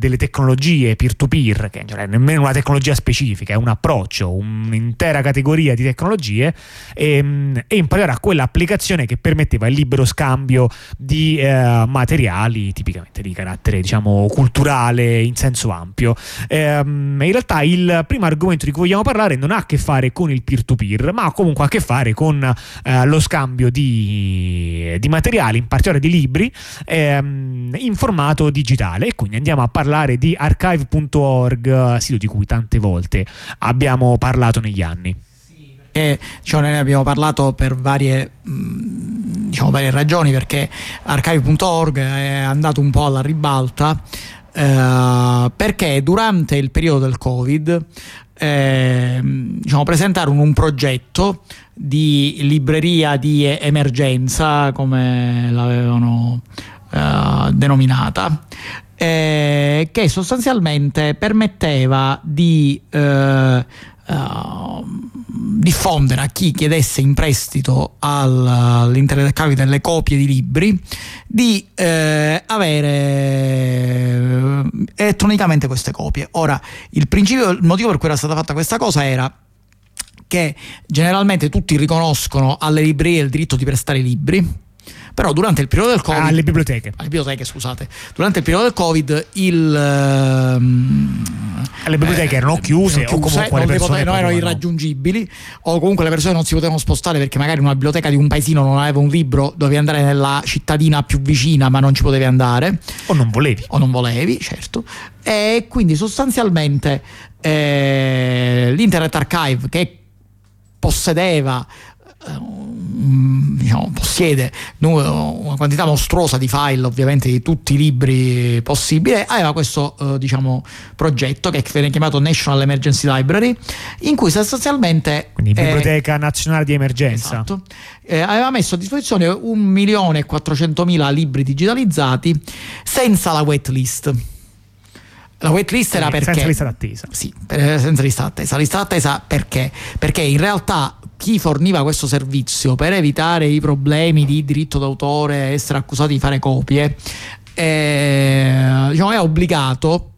delle tecnologie peer-to-peer, che cioè, nemmeno una tecnologia specifica, è un approccio, un'intera categoria di tecnologie, e, ehm, e in particolare a quell'applicazione che permetteva il libero scambio di eh, materiali tipicamente di carattere diciamo culturale in senso ampio. Ehm, in realtà il primo argomento di cui vogliamo parlare non ha a che fare con il peer-to-peer, ma comunque ha a che fare con eh, lo scambio di, di, materiali, in particolare di libri, ehm, in formato digitale. E quindi andiamo a parlare parlare di archive.org, sito di cui tante volte abbiamo parlato negli anni. E, diciamo, ne abbiamo parlato per varie, diciamo, varie ragioni perché archive.org è andato un po' alla ribalta eh, perché durante il periodo del covid eh, diciamo, presentarono un progetto di libreria di emergenza come l'avevano eh, denominata eh, che sostanzialmente permetteva di eh, uh, diffondere a chi chiedesse in prestito all'Internet Archive delle copie di libri di eh, avere eh, elettronicamente queste copie. Ora, il, il motivo per cui era stata fatta questa cosa era che generalmente tutti riconoscono alle librerie il diritto di prestare libri però durante il periodo del Covid... Alle biblioteche. Alle biblioteche, scusate. Durante il periodo del Covid il... Um, le biblioteche eh, erano chiuse, chiuse o comunque le persone potevano, erano irraggiungibili o comunque le persone non si potevano spostare perché magari una biblioteca di un paesino non aveva un libro, dovevi andare nella cittadina più vicina ma non ci potevi andare. O non volevi. O non volevi, certo. E quindi sostanzialmente eh, l'Internet Archive che possedeva Ehm, diciamo, possiede una quantità mostruosa di file ovviamente di tutti i libri possibili aveva questo eh, diciamo, progetto che viene chiamato National Emergency Library in cui sostanzialmente quindi eh, biblioteca nazionale di emergenza. Esatto, eh, aveva messo a disposizione 1.400.000 libri digitalizzati senza la waitlist. La waitlist era perché senza lista d'attesa. Sì, senza lista d'attesa. Lista d'attesa perché? perché in realtà chi forniva questo servizio per evitare i problemi di diritto d'autore, essere accusati di fare copie, eh, diciamo, è obbligato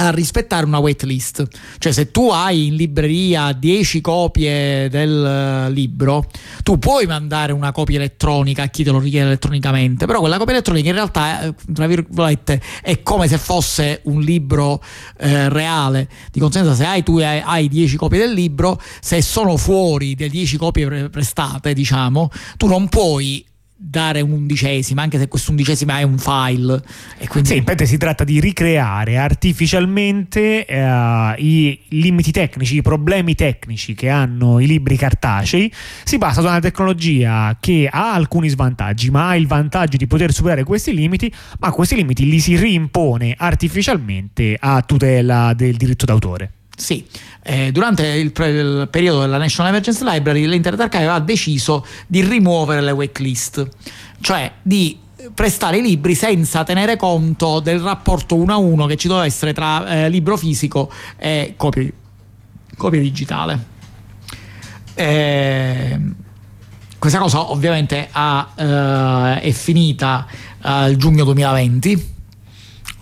a rispettare una waitlist. Cioè, se tu hai in libreria 10 copie del uh, libro, tu puoi mandare una copia elettronica a chi te lo richiede elettronicamente, però quella copia elettronica in realtà, eh, tra virgolette, è come se fosse un libro eh, reale. Di conseguenza, se hai, tu hai, hai 10 copie del libro, se sono fuori delle 10 copie pre- prestate, diciamo, tu non puoi dare un'undicesima, anche se quest'undicesima è un file. E quindi... Sì, in si tratta di ricreare artificialmente eh, i limiti tecnici, i problemi tecnici che hanno i libri cartacei. Si passa da una tecnologia che ha alcuni svantaggi, ma ha il vantaggio di poter superare questi limiti, ma questi limiti li si rimpone artificialmente a tutela del diritto d'autore. Sì, eh, durante il, pre- il, periodo della National Emergency Library l'Internet Archive ha deciso di rimuovere le waitlist, cioè di prestare i libri senza tenere conto del rapporto uno a uno che ci doveva essere tra eh, libro fisico e copia, copia digitale. Eh, questa cosa ovviamente ha, eh, è finita il giugno 2020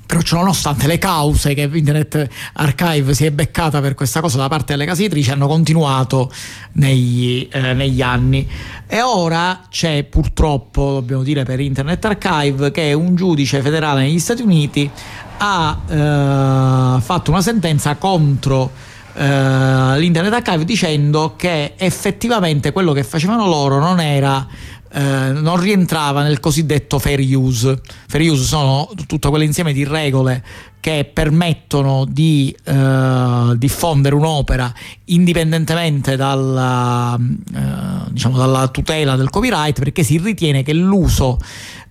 però nonostante le cause che Internet Archive si è beccata per questa cosa da parte delle case editrici hanno continuato negli, eh, negli anni. E ora c'è purtroppo dobbiamo dire per Internet Archive che un giudice federale negli Stati Uniti ha eh, fatto una sentenza contro eh, l'Internet Archive dicendo che effettivamente quello che facevano loro non era eh, non rientrava nel cosiddetto fair use. Fair use sono tutto quell'insieme di regole che permettono di eh, diffondere un'opera indipendentemente dalla, eh, diciamo, dalla tutela del copyright perché si ritiene che l'uso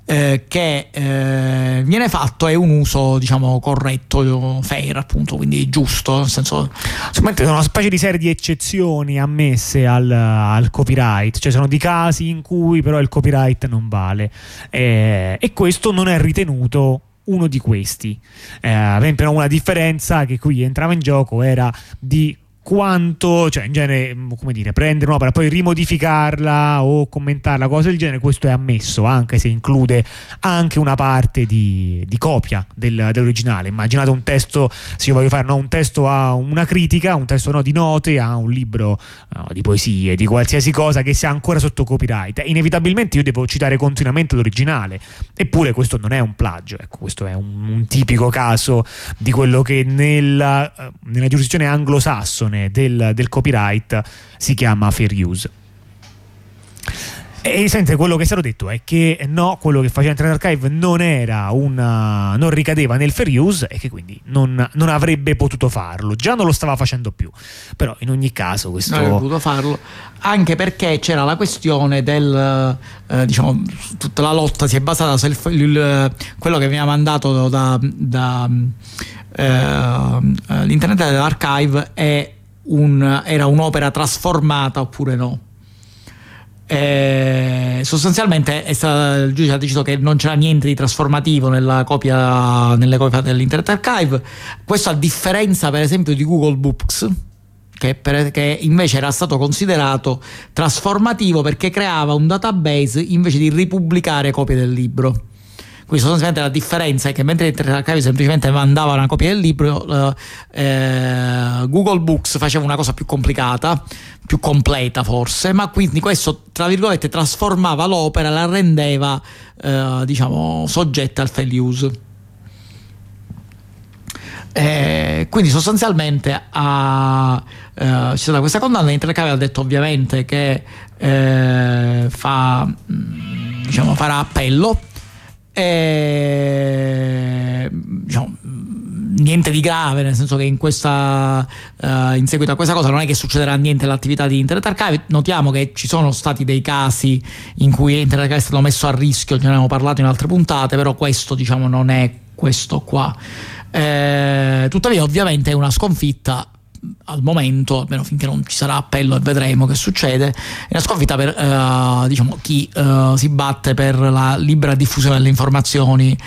eh, che eh, viene fatto è un uso diciamo corretto, fair appunto, quindi giusto, nel senso... Insomma, sono una specie di serie di eccezioni ammesse al, al, copyright, cioè sono di casi in cui però il copyright non vale eh, e questo non è ritenuto uno di questi. Eh, ad esempio una differenza che qui entrava in gioco era di quanto, cioè in genere, mm, come dire, prendere un'opera, poi rimodificarla o commentarla, cose del genere, questo è ammesso, anche se include anche una parte di, di copia del, dell'originale. Immaginate un testo, se io voglio fare no, un testo a una critica, un testo no, di note a un libro no, di poesie, di qualsiasi cosa che sia ancora sotto copyright. Inevitabilmente io devo citare continuamente l'originale, eppure questo non è un plagio, ecco, questo è un, un tipico caso di quello che nella, eh, nella giurisdizione anglosassone del, del copyright si chiama fair use. E sente, quello che è stato detto è che no, quello che faceva Internet Archive non era una, non ricadeva nel fair use e che quindi non, non, avrebbe potuto farlo. Già non lo stava facendo più. Però in ogni caso questo. Non avrebbe potuto farlo. Anche perché c'era la questione del eh, diciamo, tutta la lotta si è basata su quello che veniva mandato da, da eh, l'Internet Archive è un, era un'opera trasformata oppure no. E sostanzialmente è stata, il giudice ha deciso che non c'era niente di trasformativo nella copia, nelle copie dell'Internet Archive. Questo a differenza, per esempio, di Google Books, che, per, che, invece era stato considerato trasformativo perché creava un database invece di ripubblicare copie del libro. Quindi sostanzialmente la differenza è che mentre Internet semplicemente mandava una copia del libro, eh, Google Books faceva una cosa più complicata, più completa forse, ma quindi questo tra virgolette trasformava l'opera, la rendeva eh, diciamo soggetta al fair use. Eh, quindi sostanzialmente ha, eh, c'è stata questa condanna Internet Archive ha detto ovviamente che eh, fa, mm, diciamo, farà appello e, diciamo, niente di grave, nel senso che in, questa, uh, in seguito a questa cosa non è che succederà niente all'attività di Internet Archive. Notiamo che ci sono stati dei casi in cui Internet Archive è stato messo a rischio, ne abbiamo parlato in altre puntate, però questo diciamo non è questo qua. Eh, tuttavia, ovviamente è una sconfitta al momento, almeno finché non ci sarà appello e vedremo che succede, è una sconfitta per uh, diciamo, chi uh, si batte per la libera diffusione delle informazioni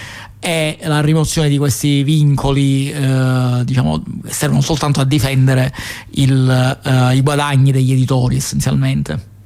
e la rimozione di questi vincoli uh, diciamo, servono soltanto a difendere il, i guadagni degli editori essenzialmente.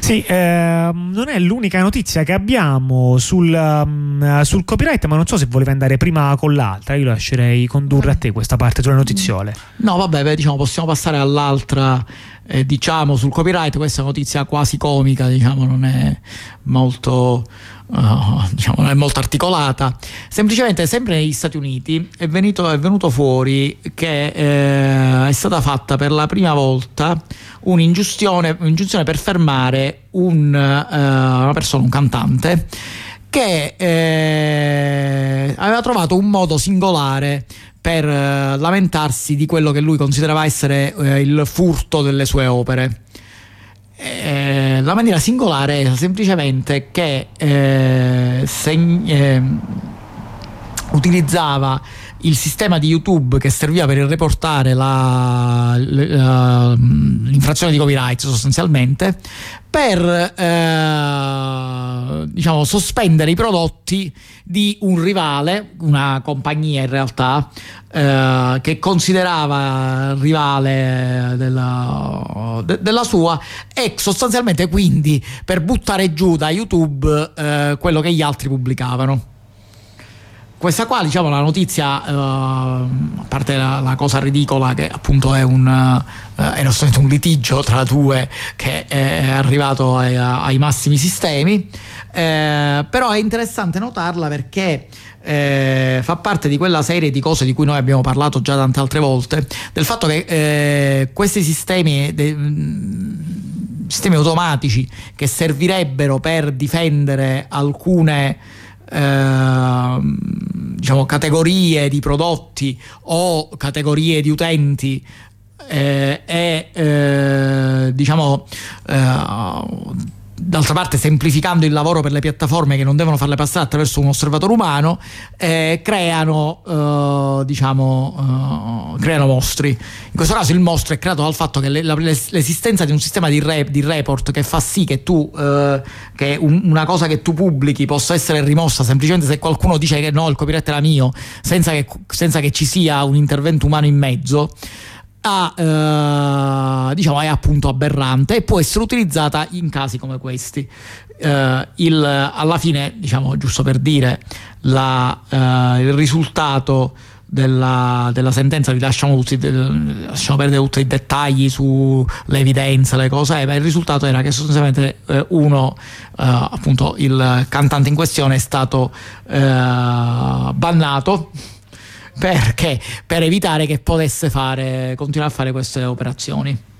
Sì, ehm, non è l'unica notizia che abbiamo sul, um, sul, copyright, ma non so se volevi andare prima con l'altra. Io lascerei condurre a te questa parte sulle notiziole. No, vabbè, beh, diciamo, possiamo passare all'altra, eh, diciamo, sul copyright. Questa è una notizia quasi comica, diciamo, non è molto uh, diciamo, non è molto articolata. Semplicemente, sempre negli Stati Uniti è venuto, è venuto fuori che eh, è stata fatta per la prima volta un'ingiunzione, un'ingiunzione per fermare un, uh, una persona, un cantante che eh, aveva trovato un modo singolare per eh, lamentarsi di quello che lui considerava essere eh, il furto delle sue opere. Eh, la maniera singolare è semplicemente che eh, seg- eh, utilizzava il sistema di YouTube che serviva per riportare la, la, l'infrazione di copyright sostanzialmente per eh, diciamo, sospendere i prodotti di un rivale, una compagnia in realtà, eh, che considerava rivale della, de, della, sua e sostanzialmente quindi per buttare giù da YouTube eh, quello che gli altri pubblicavano. Questa qua, diciamo, la notizia, eh, a parte la, la, cosa ridicola che appunto è un, eh, è un litigio tra due che è arrivato ai, ai massimi sistemi, eh, però è interessante notarla perché eh, fa parte di quella serie di cose di cui noi abbiamo parlato già tante altre volte, del fatto che eh, questi sistemi... De, sistemi automatici che servirebbero per difendere alcune eh, diciamo, categorie di prodotti o categorie di utenti eh, e eh, diciamo eh, d'altra parte semplificando il lavoro per le piattaforme che non devono farle passare attraverso un osservatore umano, eh, creano, eh, diciamo, eh, creano mostri. In questo caso il mostro è creato dal fatto che le, la, l'esistenza di un sistema di, rep, di, report che fa sì che tu, eh, che un, una cosa che tu pubblichi possa essere rimossa semplicemente se qualcuno dice che no, il copyright era mio, senza che, senza che ci sia un intervento umano in mezzo ha, eh, diciamo, è appunto aberrante e può essere utilizzata in casi come questi. Eh, il, alla fine, diciamo, giusto per dire, la, eh, il risultato della, della, sentenza, vi lasciamo, tutti, lasciamo perdere tutti i dettagli sulle evidenze, le cose, eh, ma il risultato era che sostanzialmente eh, uno, eh, appunto il cantante in questione è stato eh, bannato perché per evitare che potesse fare, continuare a fare queste operazioni.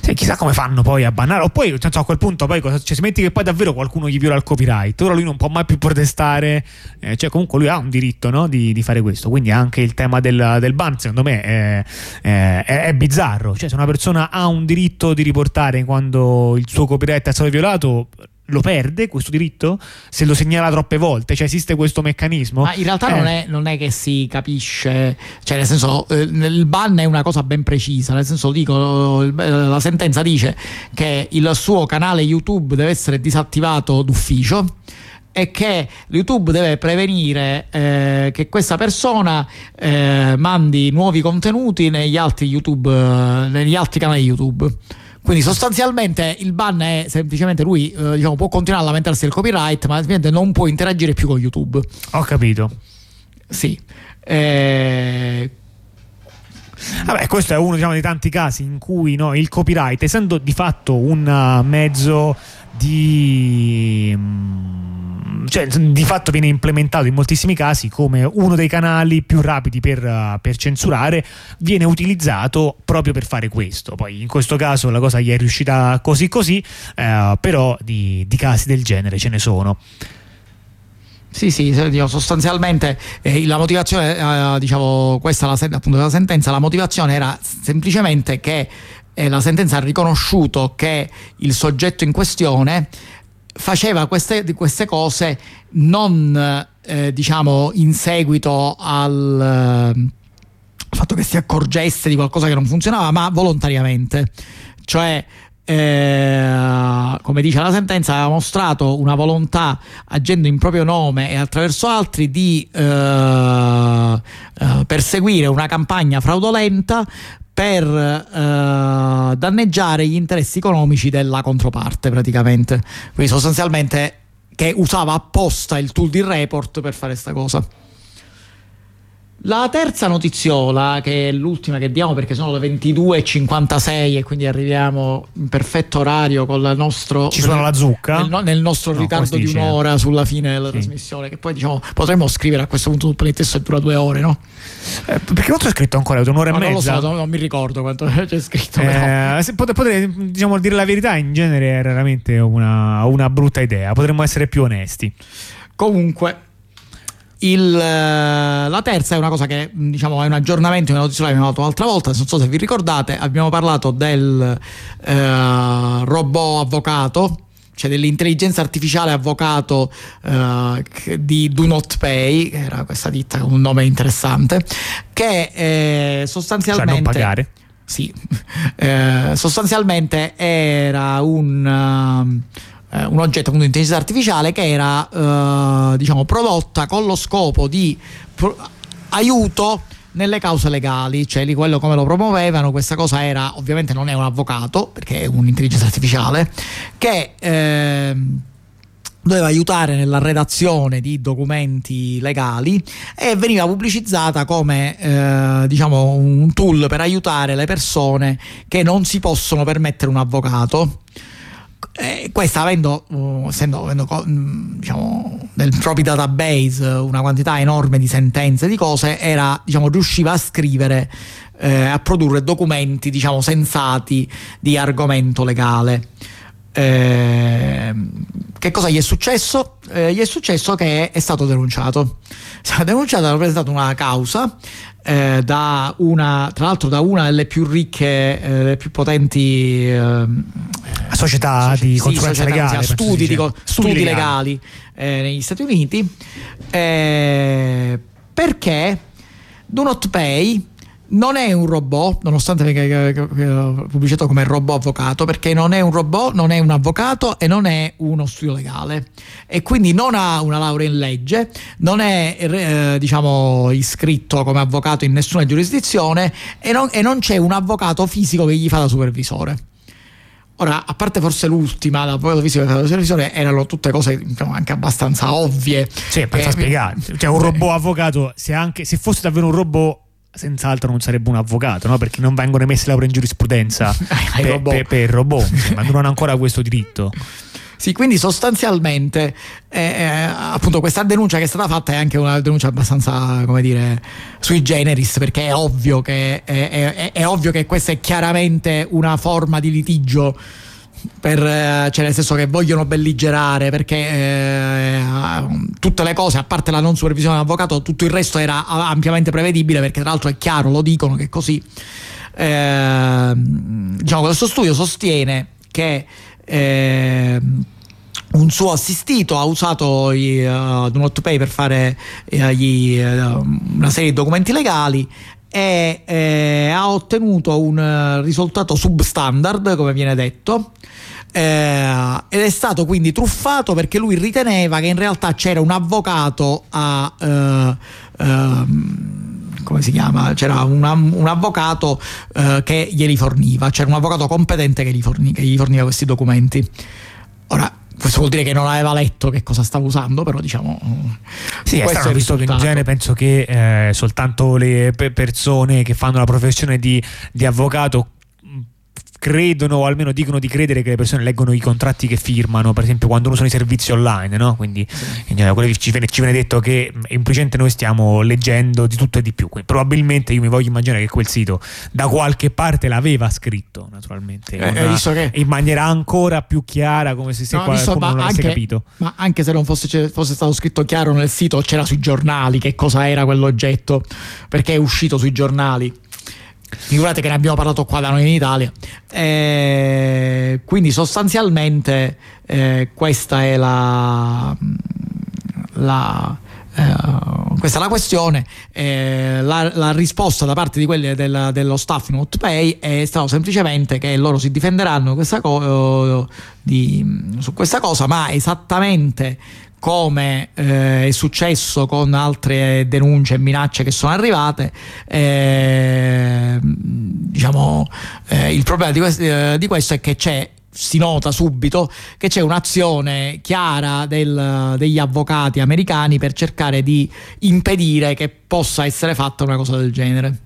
Sì, chissà come fanno poi a bannare. O poi senso, a quel punto poi cosa, cioè, si metti che poi davvero qualcuno gli viola il copyright. Ora lui non può mai più protestare. Eh, cioè, comunque lui ha un diritto no, di, di, fare questo. Quindi anche il tema del, del ban, secondo me, è, è, è, bizzarro. Cioè, se una persona ha un diritto di riportare quando il suo copyright è stato violato, lo perde questo diritto se lo segnala troppe volte? Cioè esiste questo meccanismo? Ma in realtà eh. non, è, non, è, che si capisce, cioè nel senso eh, il ban è una cosa ben precisa, nel senso dico, la sentenza dice che il suo canale YouTube deve essere disattivato d'ufficio e che YouTube deve prevenire eh, che questa persona eh, mandi nuovi contenuti negli altri, YouTube, eh, negli altri canali YouTube. Quindi sostanzialmente il ban è semplicemente lui eh, diciamo, può continuare a lamentarsi del copyright, ma non può interagire più con YouTube. Ho capito. Sì. Eh... Vabbè, questo è uno diciamo, dei tanti casi in cui no, il copyright, essendo di fatto un mezzo di cioè, di fatto viene implementato in moltissimi casi come uno dei canali più rapidi per, uh, per, censurare, viene utilizzato proprio per fare questo. Poi in questo caso la cosa gli è riuscita così così, uh, però di, di casi del genere ce ne sono. Sì, sì, sostanzialmente eh, la motivazione, eh, diciamo, questa la, appunto la sentenza, la motivazione era semplicemente che eh, la sentenza ha riconosciuto che il soggetto in questione faceva queste, queste cose non eh, diciamo in seguito al eh, fatto che si accorgesse di qualcosa che non funzionava, ma volontariamente. Cioè, eh, come dice la sentenza, aveva mostrato una volontà agendo in proprio nome e attraverso altri di eh, eh, perseguire una campagna fraudolenta per eh, danneggiare gli interessi economici della controparte praticamente. Quindi sostanzialmente che usava apposta il tool di report per fare questa cosa. La terza notiziola, che è l'ultima che diamo perché sono le 22.56 e quindi arriviamo in perfetto orario con il nostro... Ci suona la zucca? Nel, nel nostro no, ritardo di un'ora sulla fine della sì. trasmissione, che poi diciamo potremmo scrivere a questo punto sul playtest e dura due ore, no? Eh, perché quanto è scritto ancora? Un'ora no, e mezza? Non lo so, non, non mi ricordo quanto c'è scritto. Eh, potrei, potrei diciamo, dire la verità, in genere è raramente una, una brutta idea, potremmo essere più onesti. Comunque, il, eh, la terza è una cosa che diciamo è un aggiornamento una notizia che abbiamo fatto l'altra volta, non so se vi ricordate, abbiamo parlato del eh, robot avvocato cioè dell'intelligenza artificiale avvocato uh, di Do Not Pay, che era questa ditta con un nome interessante, che eh, sostanzialmente... Cioè non pagare. Sì, eh, sostanzialmente era un... Eh, un oggetto con intelligenza artificiale che era eh, diciamo, prodotta con lo scopo di pro- aiuto nelle cause legali, cioè di quello come lo promuovevano, questa cosa era, ovviamente non è un avvocato, perché è un'intelligenza artificiale, che eh, doveva aiutare nella redazione di documenti legali e veniva pubblicizzata come eh, diciamo un tool per aiutare le persone che non si possono permettere un avvocato eh, questa avendo, uh, essendo, avendo mm, diciamo, nel proprio database una quantità enorme di sentenze di cose, era, diciamo, riusciva a scrivere, eh, a produrre documenti diciamo, sensati di argomento legale. Eh, che cosa gli è successo? Eh, gli è successo che è stato denunciato. È stato denunciato, ha presentato una causa eh, da una, tra l'altro da una delle più ricche, eh, più potenti eh, società soci- di consulenza sì, legale, studi, dico, studi, studi, legali, eh, negli Stati Uniti, eh, perché Do Not Pay non è un robot, nonostante venga pubblicitato come robot avvocato, perché non è un robot, non è un avvocato e non è uno studio legale e quindi non ha una laurea in legge, non è eh, diciamo iscritto come avvocato in nessuna giurisdizione e non, e non c'è un avvocato fisico che gli fa da supervisore. Ora, a parte forse l'ultima, l'avvocato fisico e la supervisore, erano tutte cose anche abbastanza ovvie. Sì, per eh, spiegare. Cioè, un robot avvocato, se, anche, se fosse davvero un robot senz'altro non sarebbe un avvocato, no? perché non vengono emesse lauree in giurisprudenza per, robot. Per, per robot, ma non hanno ancora questo diritto. Sì, quindi sostanzialmente eh, eh, appunto questa denuncia che è stata fatta è anche una denuncia abbastanza, come dire, sui generis, perché è ovvio che, è, è, è ovvio che questa è chiaramente una forma di litigio per, eh, cioè nel senso che vogliono belligerare perché eh, tutte le cose a parte la non supervisione dell'avvocato tutto il resto era ampiamente prevedibile perché tra l'altro è chiaro lo dicono che così. Eh, diciamo questo studio sostiene che eh, un suo assistito ha usato i, uh, Do Not Pay per fare uh, gli, uh, una serie di documenti legali e eh, ha ottenuto un risultato substandard, come viene detto. Eh, ed è stato quindi truffato perché lui riteneva che in realtà c'era un avvocato a eh, ehm, come si chiama? C'era una, un avvocato eh, che glieli forniva, c'era un avvocato competente che gli, forni, che gli forniva questi documenti. Ora, questo vuol dire che non aveva letto che cosa stava usando, però diciamo. Sì, è strano, visto che in genere penso che eh, soltanto le persone che fanno la professione di, di avvocato credono o almeno dicono di credere che le persone leggono i contratti che firmano, per esempio quando usano i servizi online, no? Quindi sì. ci, viene, ci, viene, detto che implicitamente noi stiamo leggendo di tutto e di più. Quindi, probabilmente io mi voglio immaginare che quel sito da qualche parte l'aveva scritto, naturalmente, eh, una, che... in maniera ancora più chiara, come se, se no, qualcuno visto, non l'avesse capito. Ma anche se non fosse, fosse stato scritto chiaro nel sito, c'era sui giornali che cosa era quell'oggetto, perché è uscito sui giornali figurate che ne abbiamo parlato qua da noi in Italia eh, quindi sostanzialmente eh, questa è la, la Uh, questa è la questione. Eh, la, la, risposta da parte di quelli del, dello staff in Pay è stata semplicemente che loro si difenderanno questa co- di, su questa cosa, ma esattamente come eh, è successo con altre denunce e minacce che sono arrivate, eh, diciamo, eh, il problema di, quest- eh, di questo è che c'è si nota subito che c'è un'azione chiara del, degli avvocati americani per cercare di impedire che possa essere fatta una cosa del genere.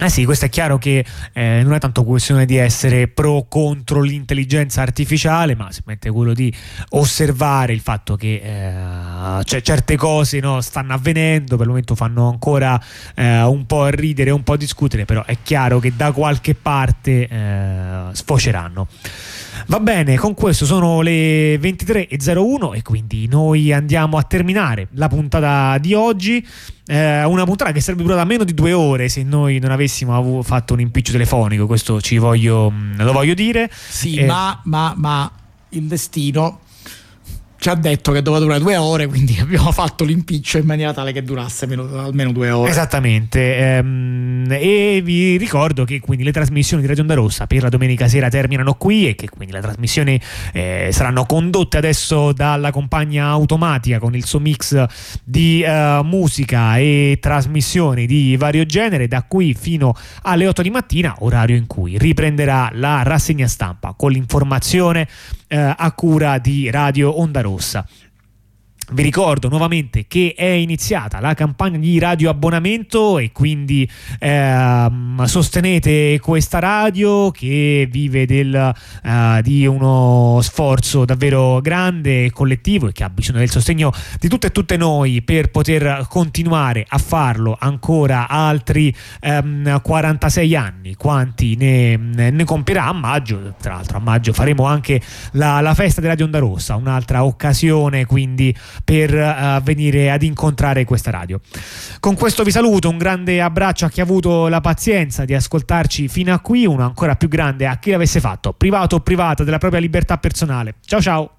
Eh sì, questo è chiaro che eh, non è tanto questione di essere pro o contro l'intelligenza artificiale, ma semplicemente quello di osservare il fatto che eh, c- certe cose no, stanno avvenendo, per il momento fanno ancora eh, un po' ridere, un po' discutere, però è chiaro che da qualche parte eh, sfoceranno. Va bene, con questo sono le 23.01 e quindi noi andiamo a terminare la puntata di oggi. Eh, una puntata che sarebbe durata meno di due ore se noi non avessimo fatto un impiccio telefonico, questo voglio, mm, lo voglio dire. Sì, eh, ma, ma, ma il destino ci ha detto che doveva durare due ore, quindi abbiamo fatto l'impiccio in maniera tale che durasse meno, almeno due ore. Esattamente. Ehm, e vi ricordo che quindi le trasmissioni di Radio Onda Rossa per la domenica sera terminano qui e che quindi le trasmissioni eh, saranno condotte adesso dalla compagna automatica con il suo mix di uh, musica e trasmissioni di vario genere da qui fino alle 8 di mattina, orario in cui riprenderà la rassegna stampa con l'informazione eh, a cura di Radio Onda Rossa. Vi ricordo nuovamente che è iniziata la campagna di radioabbonamento e quindi ehm, sostenete questa radio che vive del, uh, di uno sforzo davvero grande e collettivo e che ha bisogno del sostegno di tutte e tutte noi per poter continuare a farlo ancora altri ehm, 46 anni, quanti ne, ne, compierà a maggio. Tra l'altro a maggio faremo anche la, la festa di Radio Onda Rossa, un'altra occasione quindi per uh, venire ad incontrare questa radio. Con questo vi saluto, un grande abbraccio a chi ha avuto la pazienza di ascoltarci fino a qui, uno ancora più grande a chi l'avesse fatto, privato o privata della propria libertà personale. Ciao ciao!